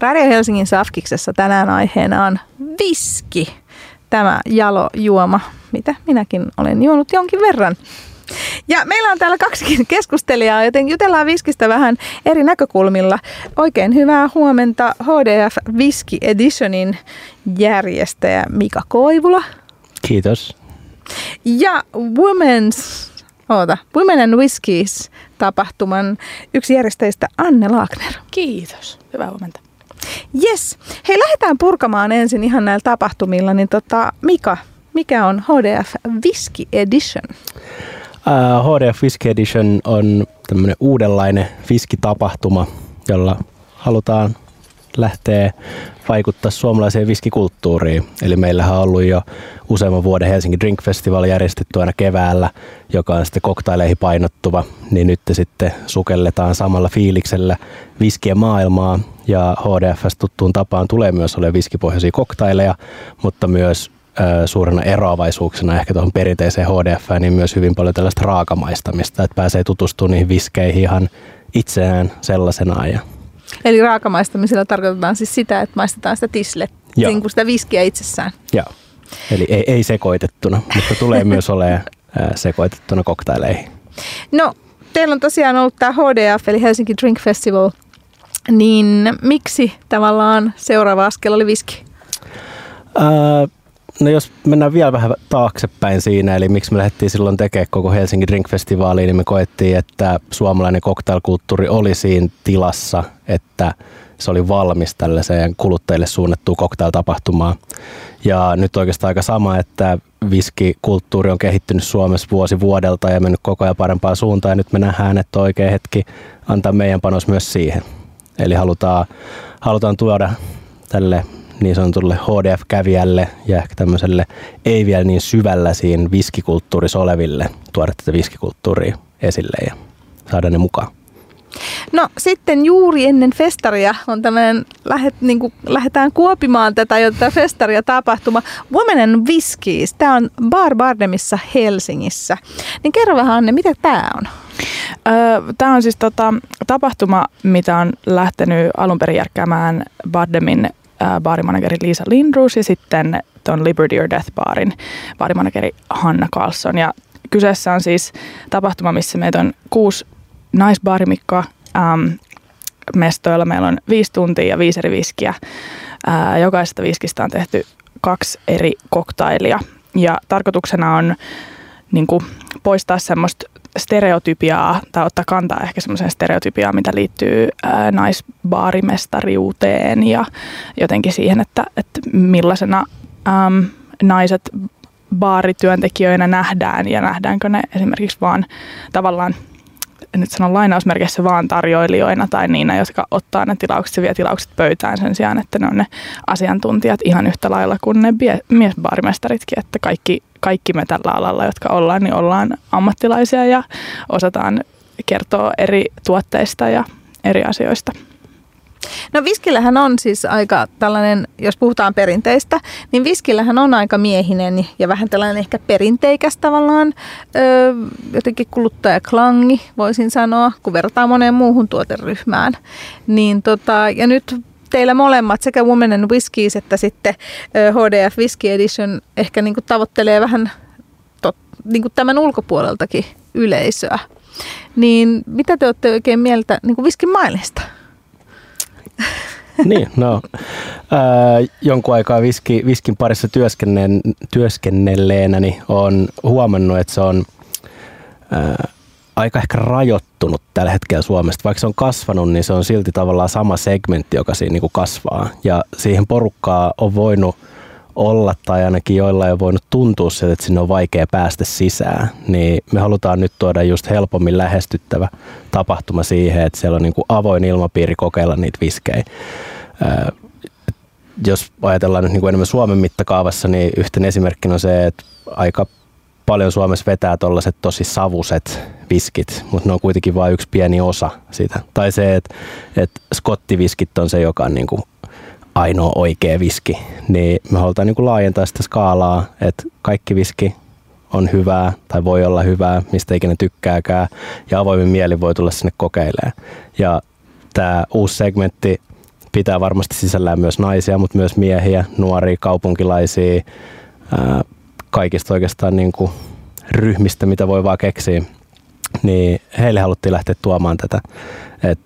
Radio Helsingin Safkiksessa tänään aiheena on viski, tämä jalo juoma, mitä minäkin olen juonut jonkin verran. Ja meillä on täällä kaksi keskustelijaa, joten jutellaan viskistä vähän eri näkökulmilla. Oikein hyvää huomenta HDF Whisky Editionin järjestäjä Mika Koivula. Kiitos. Ja Women's, oota, Women and Whiskies tapahtuman yksi järjestäjistä Anne Laakner. Kiitos. Hyvää huomenta. Yes. Hei, lähdetään purkamaan ensin ihan näillä tapahtumilla. Niin tota, Mika, mikä on HDF Whisky Edition? Uh, HDF Whisky Edition on tämmöinen uudenlainen viskitapahtuma, jolla halutaan lähteä vaikuttaa suomalaiseen viskikulttuuriin. Eli meillähän on ollut jo useamman vuoden Helsinki Drink Festival järjestetty aina keväällä, joka on sitten koktaileihin painottuva, niin nyt sitten sukelletaan samalla fiiliksellä viskien maailmaa ja HDFS tuttuun tapaan tulee myös olemaan viskipohjaisia koktaileja, mutta myös suurena eroavaisuuksena ehkä tuohon perinteiseen HDF, niin myös hyvin paljon tällaista raakamaistamista, että pääsee tutustumaan niihin viskeihin ihan itseään sellaisenaan. Ja Eli raakamaistamisella tarkoitetaan siis sitä, että maistetaan sitä tislet, niin kuin sitä viskiä itsessään. Joo, eli ei, ei sekoitettuna, mutta tulee myös olemaan sekoitettuna koktaileihin. No, teillä on tosiaan ollut tämä HDF, eli Helsinki Drink Festival, niin miksi tavallaan seuraava askel oli viski? Uh, No jos mennään vielä vähän taaksepäin siinä, eli miksi me lähdettiin silloin tekemään koko Helsingin Drink Festivaaliin, niin me koettiin, että suomalainen cocktailkulttuuri oli siinä tilassa, että se oli valmis tällaiseen kuluttajille suunnattuun cocktail-tapahtumaan. Ja nyt oikeastaan aika sama, että viskikulttuuri on kehittynyt Suomessa vuosi vuodelta ja mennyt koko ajan parempaan suuntaan. Ja nyt me nähdään, että oikea hetki antaa meidän panos myös siihen. Eli halutaan, halutaan tuoda tälle niin sanotulle HDF-kävijälle ja ehkä tämmöiselle ei vielä niin syvällä siinä viskikulttuurissa oleville tuoda tätä viskikulttuuria esille ja saada ne mukaan. No sitten juuri ennen festaria on tämmöinen, lähet, niin kuin, lähdetään kuopimaan tätä tätä festaria tapahtuma. Women and Whiskies, tämä on Bar Bardemissa Helsingissä. Niin kerro vähän Anne, mitä tämä on? Tämä on siis tota, tapahtuma, mitä on lähtenyt alun perin järkkäämään Bardemin baarimanageri Liisa Lindroos ja sitten tuon Liberty or Death baarin baarimanageri Hanna Carlson. Ja kyseessä on siis tapahtuma, missä meitä on kuusi naisbaarimikkoa ähm, mestoilla. Meillä on viisi tuntia ja viisi eri viskiä. Äh, jokaisesta viskistä on tehty kaksi eri koktailia. Ja tarkoituksena on niin kuin, poistaa semmoista stereotypiaa tai ottaa kantaa ehkä semmoiseen stereotypiaan, mitä liittyy naisbaarimestariuteen ja jotenkin siihen, että, että millaisena äm, naiset baarityöntekijöinä nähdään ja nähdäänkö ne esimerkiksi vaan tavallaan nyt sanon lainausmerkeissä vaan tarjoilijoina tai niinä, jotka ottaa ne tilaukset ja vie tilaukset pöytään sen sijaan, että ne on ne asiantuntijat ihan yhtä lailla kuin ne miesbaarimestaritkin, että kaikki, kaikki me tällä alalla, jotka ollaan, niin ollaan ammattilaisia ja osataan kertoa eri tuotteista ja eri asioista. No viskillähän on siis aika tällainen, jos puhutaan perinteistä, niin viskillähän on aika miehinen ja vähän tällainen ehkä perinteikäs tavallaan öö, jotenkin kuluttajaklangi, voisin sanoa, kun verrataan moneen muuhun tuoteryhmään. Niin tota, ja nyt teillä molemmat, sekä Women and Whiskies että sitten HDF Whisky Edition, ehkä niin kuin tavoittelee vähän tot, niin kuin tämän ulkopuoleltakin yleisöä. Niin mitä te olette oikein mieltä niin kuin whiskin maineesta? niin, no ää, jonkun aikaa viski, viskin parissa työskennelleenä niin on huomannut, että se on ää, aika ehkä rajoittunut tällä hetkellä Suomesta. Vaikka se on kasvanut, niin se on silti tavallaan sama segmentti, joka siinä niin kuin kasvaa. Ja siihen porukkaa on voinut olla tai ainakin joilla on voinut tuntua siltä, että sinne on vaikea päästä sisään, niin me halutaan nyt tuoda just helpommin lähestyttävä tapahtuma siihen, että siellä on niin kuin avoin ilmapiiri kokeilla niitä viskejä. Jos ajatellaan nyt niin kuin enemmän Suomen mittakaavassa, niin yhtenä esimerkkinä on se, että aika paljon Suomessa vetää tuollaiset tosi savuset viskit, mutta ne on kuitenkin vain yksi pieni osa sitä. Tai se, että, että skottiviskit on se, joka on niin kuin ainoa oikea viski, niin me halutaan niin kuin laajentaa sitä skaalaa, että kaikki viski on hyvää tai voi olla hyvää, mistä ikinä tykkääkään, ja avoimin mieli voi tulla sinne kokeilemaan. Ja tämä uusi segmentti pitää varmasti sisällään myös naisia, mutta myös miehiä, nuoria, kaupunkilaisia, kaikista oikeastaan niin kuin ryhmistä, mitä voi vaan keksiä. Niin heille haluttiin lähteä tuomaan tätä. Et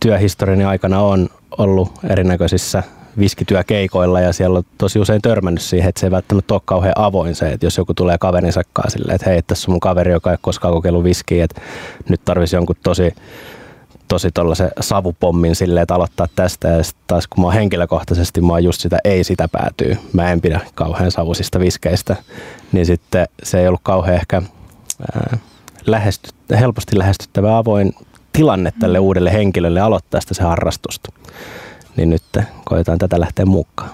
työhistoriani aikana on ollut erinäköisissä viskityökeikoilla ja siellä on tosi usein törmännyt siihen, että se ei välttämättä ole kauhean avoin se, että jos joku tulee kaverin sakkaa silleen, että hei, tässä on mun kaveri, joka ei koskaan kokeillut viskiä, että nyt tarvisi jonkun tosi tosi tollaisen savupommin silleen, että aloittaa tästä ja sitten taas kun mä oon henkilökohtaisesti, mä oon just sitä ei sitä päätyy. Mä en pidä kauhean savusista viskeistä, niin sitten se ei ollut kauhean ehkä ää, lähesty, helposti lähestyttävä avoin tilanne tälle mm. uudelle henkilölle aloittaa sitä se harrastusta. Niin nyt koetaan tätä lähteä mukaan.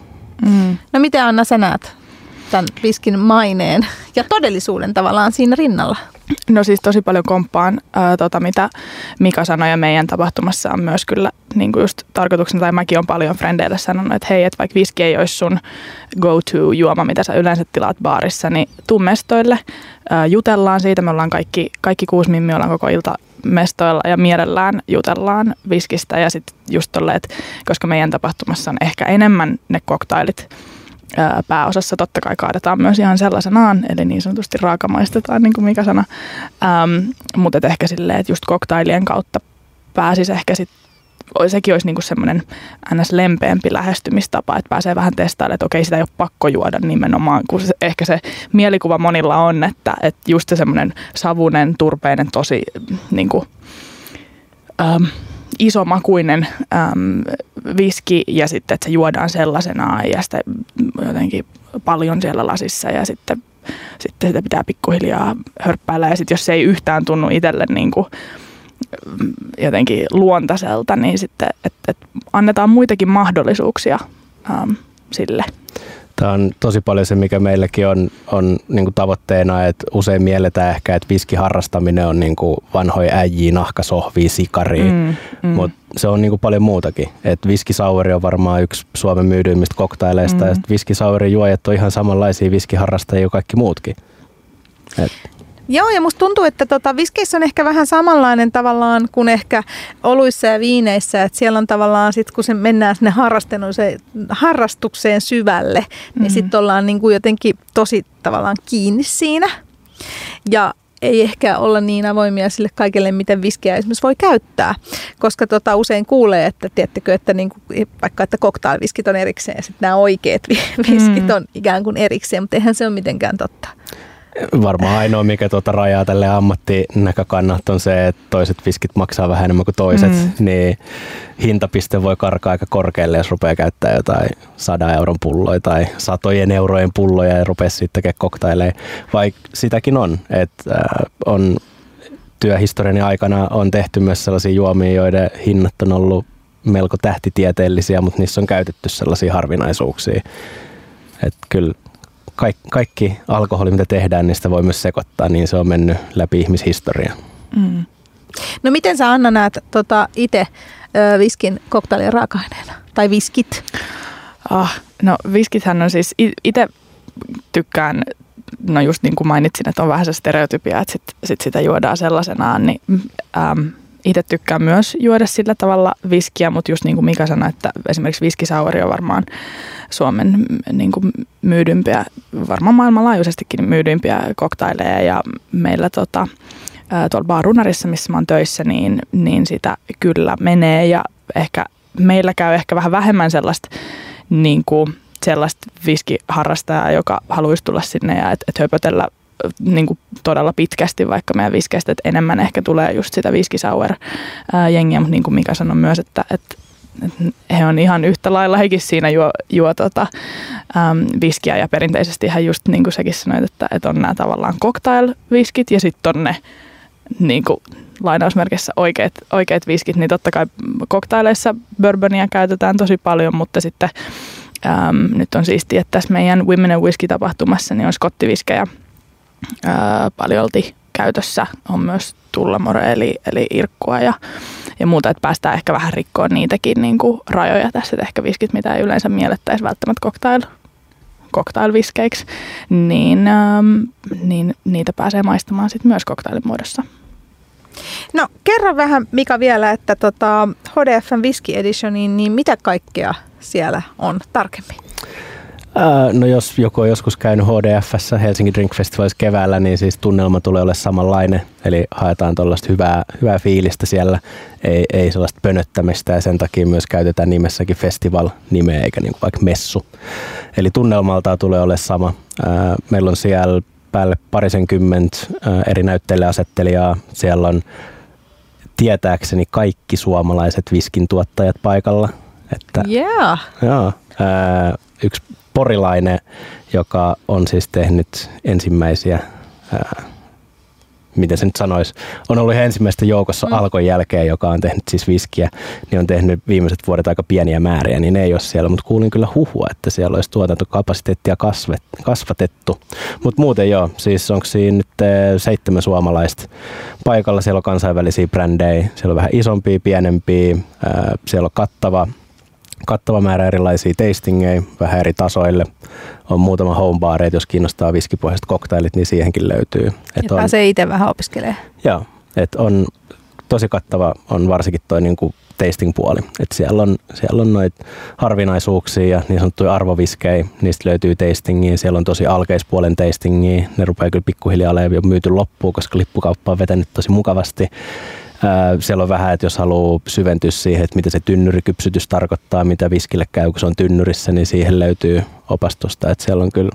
Mm. No miten Anna sä näet tämän viskin maineen ja todellisuuden tavallaan siinä rinnalla? No siis tosi paljon komppaan, ää, tota, mitä Mika sanoi ja meidän tapahtumassa on myös kyllä niin kuin just tarkoituksena, tai mäkin on paljon frendeille sanonut, että hei, että vaikka viski ei olisi sun go-to-juoma, mitä sä yleensä tilaat baarissa, niin tuu mestoille, ää, jutellaan siitä, me ollaan kaikki, kaikki kuusi mimmi, ollaan koko ilta mestoilla ja mielellään jutellaan viskistä ja sitten just tolle, että koska meidän tapahtumassa on ehkä enemmän ne koktailit, pääosassa totta kai kaadetaan myös ihan sellaisenaan, eli niin sanotusti raakamaistetaan, niin kuin mikä sana. Ähm, mutta ehkä silleen, että just koktailien kautta pääsisi ehkä sitten sekin olisi niinku semmoinen ns. lempeämpi lähestymistapa, että pääsee vähän testailemaan, että okei, sitä ei ole pakko juoda nimenomaan, kun se, ehkä se mielikuva monilla on, että, että just se semmoinen savunen, turpeinen, tosi niinku, ähm, isomakuinen äm, viski ja sitten, että se juodaan sellaisenaan ja sitten jotenkin paljon siellä lasissa ja sitten, sitten sitä pitää pikkuhiljaa hörppäillä ja sitten jos se ei yhtään tunnu itselle niin kuin, jotenkin luontaiselta, niin sitten et, et annetaan muitakin mahdollisuuksia äm, sille. Tämä on tosi paljon se, mikä meilläkin on, on niin tavoitteena, että usein mielletään ehkä, että viskiharrastaminen on niin kuin vanhoja äijiä, nahkasohvia, sikaria, mm, mm. mutta se on niin kuin paljon muutakin. Et viskisauri on varmaan yksi Suomen myydyimmistä koktaileista, mm. ja viskisaurin juojat on ihan samanlaisia viskiharrastajia kuin kaikki muutkin. Et Joo, ja musta tuntuu, että tota, viskeissä on ehkä vähän samanlainen tavallaan kuin ehkä oluissa ja viineissä, että siellä on tavallaan sit, kun se mennään sinne harrastukseen syvälle, niin mm-hmm. niin sitten ollaan niin kuin jotenkin tosi tavallaan kiinni siinä. Ja ei ehkä olla niin avoimia sille kaikille, miten viskiä esimerkiksi voi käyttää. Koska tota, usein kuulee, että tiedättekö, että niin kuin, vaikka että koktailviskit on erikseen ja sitten nämä oikeat viskit mm. on ikään kuin erikseen, mutta eihän se ole mitenkään totta. Varmaan ainoa, mikä tuota rajaa tälle ammattinäkökannat on se, että toiset viskit maksaa vähän enemmän kuin toiset, mm. niin hintapiste voi karkaa aika korkealle, jos rupeaa käyttää jotain 100 euron pulloja tai satojen eurojen pulloja ja rupeaa sitten tekemään koktaileja. Vaikka sitäkin on, että äh, on työhistoriani aikana on tehty myös sellaisia juomia, joiden hinnat on ollut melko tähtitieteellisiä, mutta niissä on käytetty sellaisia harvinaisuuksia. Että kyllä kaikki, kaikki alkoholi, mitä tehdään, niin sitä voi myös sekoittaa, niin se on mennyt läpi ihmishistoriaa. Mm. No miten sä Anna näet tota, itse viskin koktailien raaka-aineena? Tai viskit? Ah, no viskithän on siis, itse tykkään, no just niin kuin mainitsin, että on vähän se stereotypia, että sit, sit sitä juodaan sellaisenaan, niin äm, itse tykkään myös juoda sillä tavalla viskiä, mutta just niin kuin Mika sanoi, että esimerkiksi viskisauri on varmaan Suomen niin kuin myydympiä, varmaan maailmanlaajuisestikin myydympiä koktaileja. Ja meillä tota, tuolla Baarunarissa, missä mä oon töissä, niin, niin sitä kyllä menee. Ja ehkä meillä käy ehkä vähän vähemmän sellaista niin kuin, sellaista viskiharrastajaa, joka haluaisi tulla sinne ja et, et höpötellä niin kuin todella pitkästi, vaikka meidän viskeistä, että enemmän ehkä tulee just sitä viskisauer-jengiä, mutta niin kuin Mika sanoi myös, että, että he on ihan yhtä lailla, hekin siinä juo, juo tota, äm, viskiä ja perinteisesti ihan just niin kuin säkin sanoit, että, että on nämä tavallaan cocktail-viskit ja sitten on ne niin kuin lainausmerkissä oikeat, oikeat viskit, niin totta kai koktaileissa bourbonia käytetään tosi paljon, mutta sitten äm, nyt on siistiä, että tässä meidän Women and Whisky-tapahtumassa niin on skottiviskejä ää, paljolti käytössä. On myös tullamore eli, eli irkkua ja, ja muuta, että päästään ehkä vähän rikkoon niitäkin niin kuin rajoja tässä, että ehkä viskit, mitä ei yleensä miellettäisi välttämättä cocktail, cocktailviskeiksi, niin, ähm, niin niitä pääsee maistamaan sitten myös cocktailin muodossa. No kerro vähän Mika vielä, että tota, HDFn Whisky Editioniin, niin mitä kaikkea siellä on tarkemmin? No jos joku on joskus käynyt HDFssä Helsinki Drink Festivalissa keväällä, niin siis tunnelma tulee olemaan samanlainen. Eli haetaan tuollaista hyvää, hyvää fiilistä siellä, ei, ei sellaista pönöttämistä ja sen takia myös käytetään nimessäkin festival-nimeä eikä niin vaikka messu. Eli tunnelmalta tulee olemaan sama. Meillä on siellä päälle parisenkymmentä eri näyttelijäasettelijaa. Siellä on tietääkseni kaikki suomalaiset viskin tuottajat paikalla. Että, yeah. joo, yksi porilainen, joka on siis tehnyt ensimmäisiä, ää, miten se nyt sanoisi, on ollut ensimmäistä joukossa mm. alkon jälkeen, joka on tehnyt siis viskiä, niin on tehnyt viimeiset vuodet aika pieniä määriä, niin ne ei ole siellä, mutta kuulin kyllä huhua, että siellä olisi tuotantokapasiteettia kasvet, kasvatettu. Mutta muuten joo, siis onko siinä nyt seitsemän suomalaista paikalla, siellä on kansainvälisiä brändejä, siellä on vähän isompia, pienempiä, ää, siellä on kattava kattava määrä erilaisia tastingeja vähän eri tasoille. On muutama homebar, jos kiinnostaa viskipohjaiset koktailit, niin siihenkin löytyy. Et on, pääsee itse vähän opiskelemaan. Joo, että on tosi kattava on varsinkin toi niinku tasting-puoli. Et siellä on, siellä on noita harvinaisuuksia ja niin sanottuja arvoviskejä, niistä löytyy tastingia. Siellä on tosi alkeispuolen tastingia. Ne rupeaa kyllä pikkuhiljaa olemaan myyty loppuun, koska lippukauppa on vetänyt tosi mukavasti. Siellä on vähän, että jos haluaa syventyä siihen, että mitä se tynnyrikypsytys tarkoittaa, mitä viskille käy, kun se on tynnyrissä, niin siihen löytyy opastusta. Että siellä on kyllä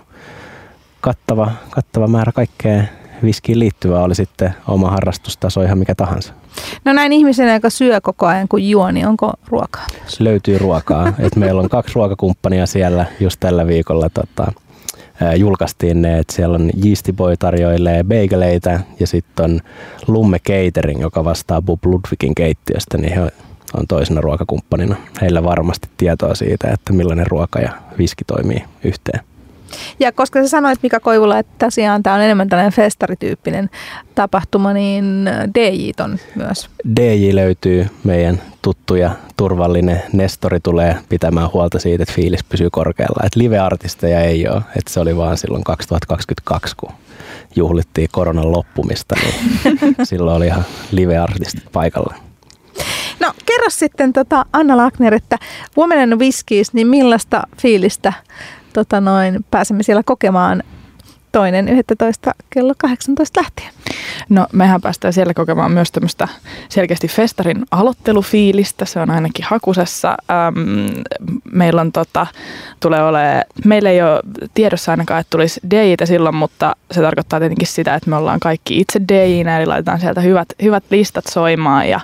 kattava, kattava määrä kaikkea viskiin liittyvää, oli sitten oma harrastustaso ihan mikä tahansa. No näin ihmisen, joka syö koko ajan kun juo, niin onko ruokaa? Löytyy ruokaa. Et meillä on kaksi ruokakumppania siellä just tällä viikolla. Tota, julkaistiin ne, että siellä on Yeasty Boy tarjoilee beigeleitä ja sitten on Lumme Catering, joka vastaa Bub Ludwigin keittiöstä, niin he on toisena ruokakumppanina. Heillä varmasti tietoa siitä, että millainen ruoka ja viski toimii yhteen. Ja koska sä sanoit Mika Koivula, että tosiaan tämä on enemmän tällainen festarityyppinen tapahtuma, niin DJ on myös. DJ löytyy meidän tuttu ja turvallinen. Nestori tulee pitämään huolta siitä, että fiilis pysyy korkealla. Että live-artisteja ei ole. Että se oli vaan silloin 2022, kun juhlittiin koronan loppumista, niin silloin oli ihan live-artistit paikalla. No kerro sitten tota Anna Lackner, että Women Whiskies, niin millaista fiilistä tota noin, pääsemme siellä kokemaan toinen 11. kello 18 lähtien. No mehän päästään siellä kokemaan myös tämmöistä selkeästi festarin aloittelufiilistä. Se on ainakin hakusessa. Ähm, meillä on tota, tulee ole, meillä ei ole tiedossa ainakaan, että tulisi DJtä silloin, mutta se tarkoittaa tietenkin sitä, että me ollaan kaikki itse DJinä, eli laitetaan sieltä hyvät, hyvät listat soimaan. Ja,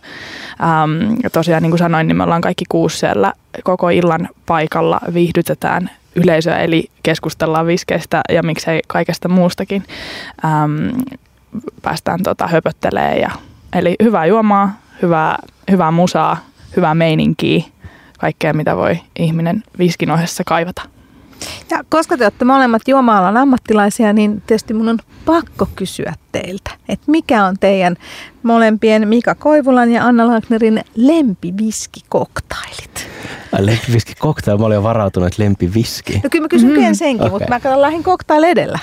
ähm, tosiaan niin kuin sanoin, niin me ollaan kaikki kuusi siellä koko illan paikalla, viihdytetään yleisöä, eli keskustellaan viskeistä ja miksei kaikesta muustakin. Ähm, päästään tota, höpöttelee ja eli hyvää juomaa, hyvää, hyvää musaa, hyvää meininkiä, kaikkea mitä voi ihminen viskin ohessa kaivata. Ja koska te olette molemmat juoma-alan ammattilaisia, niin tietysti mun on pakko kysyä teiltä, että mikä on teidän molempien Mika Koivulan ja Anna Lacknerin lempiviskikoktailit? Lempiviskikoktail, mä olin jo varautunut, että lempiviski. No kyllä mä kysyn mm. senkin, okay. mutta mä katson lähin koktail edellä.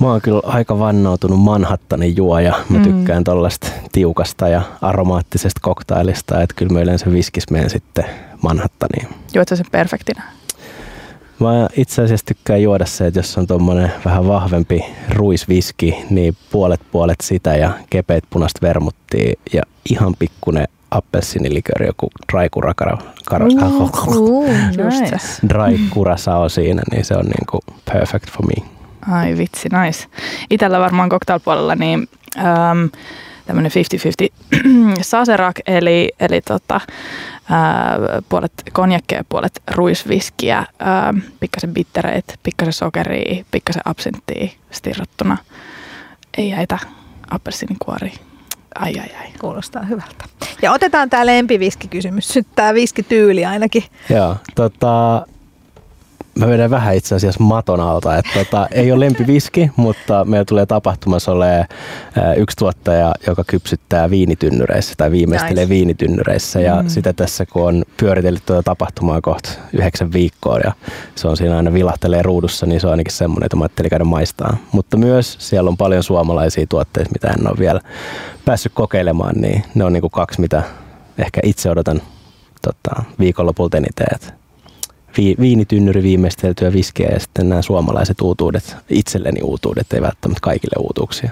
Mä oon kyllä aika vannoutunut Manhattanin juoja. Mä mm. tykkään tollaista tiukasta ja aromaattisesta koktailista, että kyllä mä yleensä viskis menen sitten Manhattaniin. Juot sen perfektinä? Mä itse asiassa tykkään juoda se, että jos on tuommoinen vähän vahvempi ruisviski, niin puolet puolet sitä ja kepeät punaista vermuttia ja ihan pikkunen appelsiniliköri, joku dry kurakara, kara, uh, uh, nice. siinä, niin se on niinku perfect for me. Ai vitsi, nice. Itellä varmaan cocktailpuolella niin ähm, tämmöinen 50-50 saserak, eli, eli tota, ää, puolet konjakkeja, puolet ruisviskiä, ää, pikkasen bittereitä, pikkasen sokeria, pikkasen absinttia stirrattuna. Ei jäitä appelsiinikuoria. Ai ai ai. Kuulostaa hyvältä. Ja otetaan tämä lempiviskikysymys, nyt tämä viskityyli ainakin. Joo, tota, mä vedän vähän itse asiassa maton alta. Että tota, ei ole lempiviski, mutta meillä tulee tapahtumassa ole yksi tuottaja, joka kypsyttää viinitynnyreissä tai viimeistelee nice. viinitynnyreissä. Ja mm. sitä tässä, kun on pyöritellyt tuota tapahtumaa kohta yhdeksän viikkoa ja se on siinä aina vilahtelee ruudussa, niin se on ainakin semmoinen, että mä ajattelin käydä maistaa. Mutta myös siellä on paljon suomalaisia tuotteita, mitä en ole vielä päässyt kokeilemaan, niin ne on niin kuin kaksi, mitä ehkä itse odotan tota, viikonlopulta eniten vi, viinitynnyri viimeisteltyä viskiä ja sitten nämä suomalaiset uutuudet, itselleni uutuudet, ei välttämättä kaikille uutuuksia.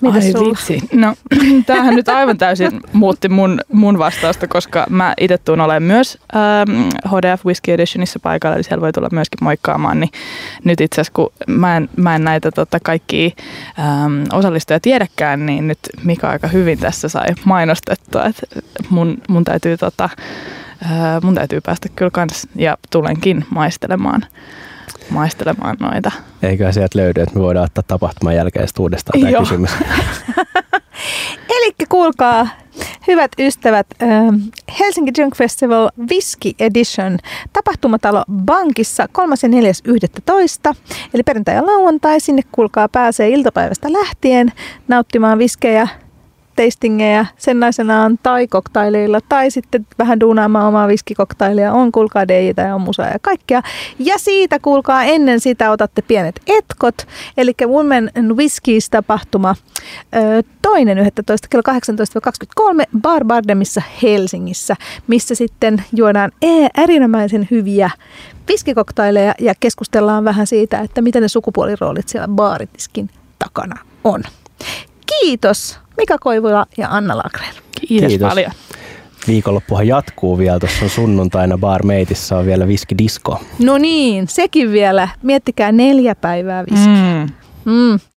Mitäs Ai vitsi. No, tämähän nyt aivan täysin muutti mun, mun vastausta, koska mä itse tuun olemaan myös ähm, HDF Whiskey Editionissa paikalla, eli siellä voi tulla myöskin moikkaamaan. Niin nyt itse asiassa, kun mä en, mä en näitä tota, kaikki ähm, osallistujia tiedäkään, niin nyt Mika aika hyvin tässä sai mainostettua, että mun, mun täytyy tota, Öö, mun täytyy päästä kyllä kans ja tulenkin maistelemaan maistelemaan noita. Eikö sieltä löydy, että me voidaan ottaa tapahtuman jälkeen uudestaan tämä kysymys. Eli kuulkaa, hyvät ystävät, Helsinki Drink Festival Whisky Edition tapahtumatalo Bankissa 3. ja 4.11. Eli perjantai ja lauantai. Sinne kuulkaa pääsee iltapäivästä lähtien nauttimaan viskejä tastingeja sennaisenaan tai koktaileilla tai sitten vähän duunaamaan omaa viskikoktailia. On kuulkaa deitä ja on musaa ja kaikkea. Ja siitä kuulkaa ennen sitä otatte pienet etkot, eli Women and Whiskies tapahtuma toinen 11. kello 18-23 Bar Bardemissa Helsingissä, missä sitten juodaan erinomaisen hyviä viskikoktaileja ja keskustellaan vähän siitä, että miten ne sukupuoliroolit siellä baaritiskin takana on. Kiitos Mika Koivula ja Anna Lagreen. Kiitos, Kiitos. paljon. Viikonloppuhan jatkuu vielä. Tuossa on sunnuntaina Meitissä on vielä viskidisko. No niin, sekin vielä. Miettikää neljä päivää viskiä. Mm. Mm.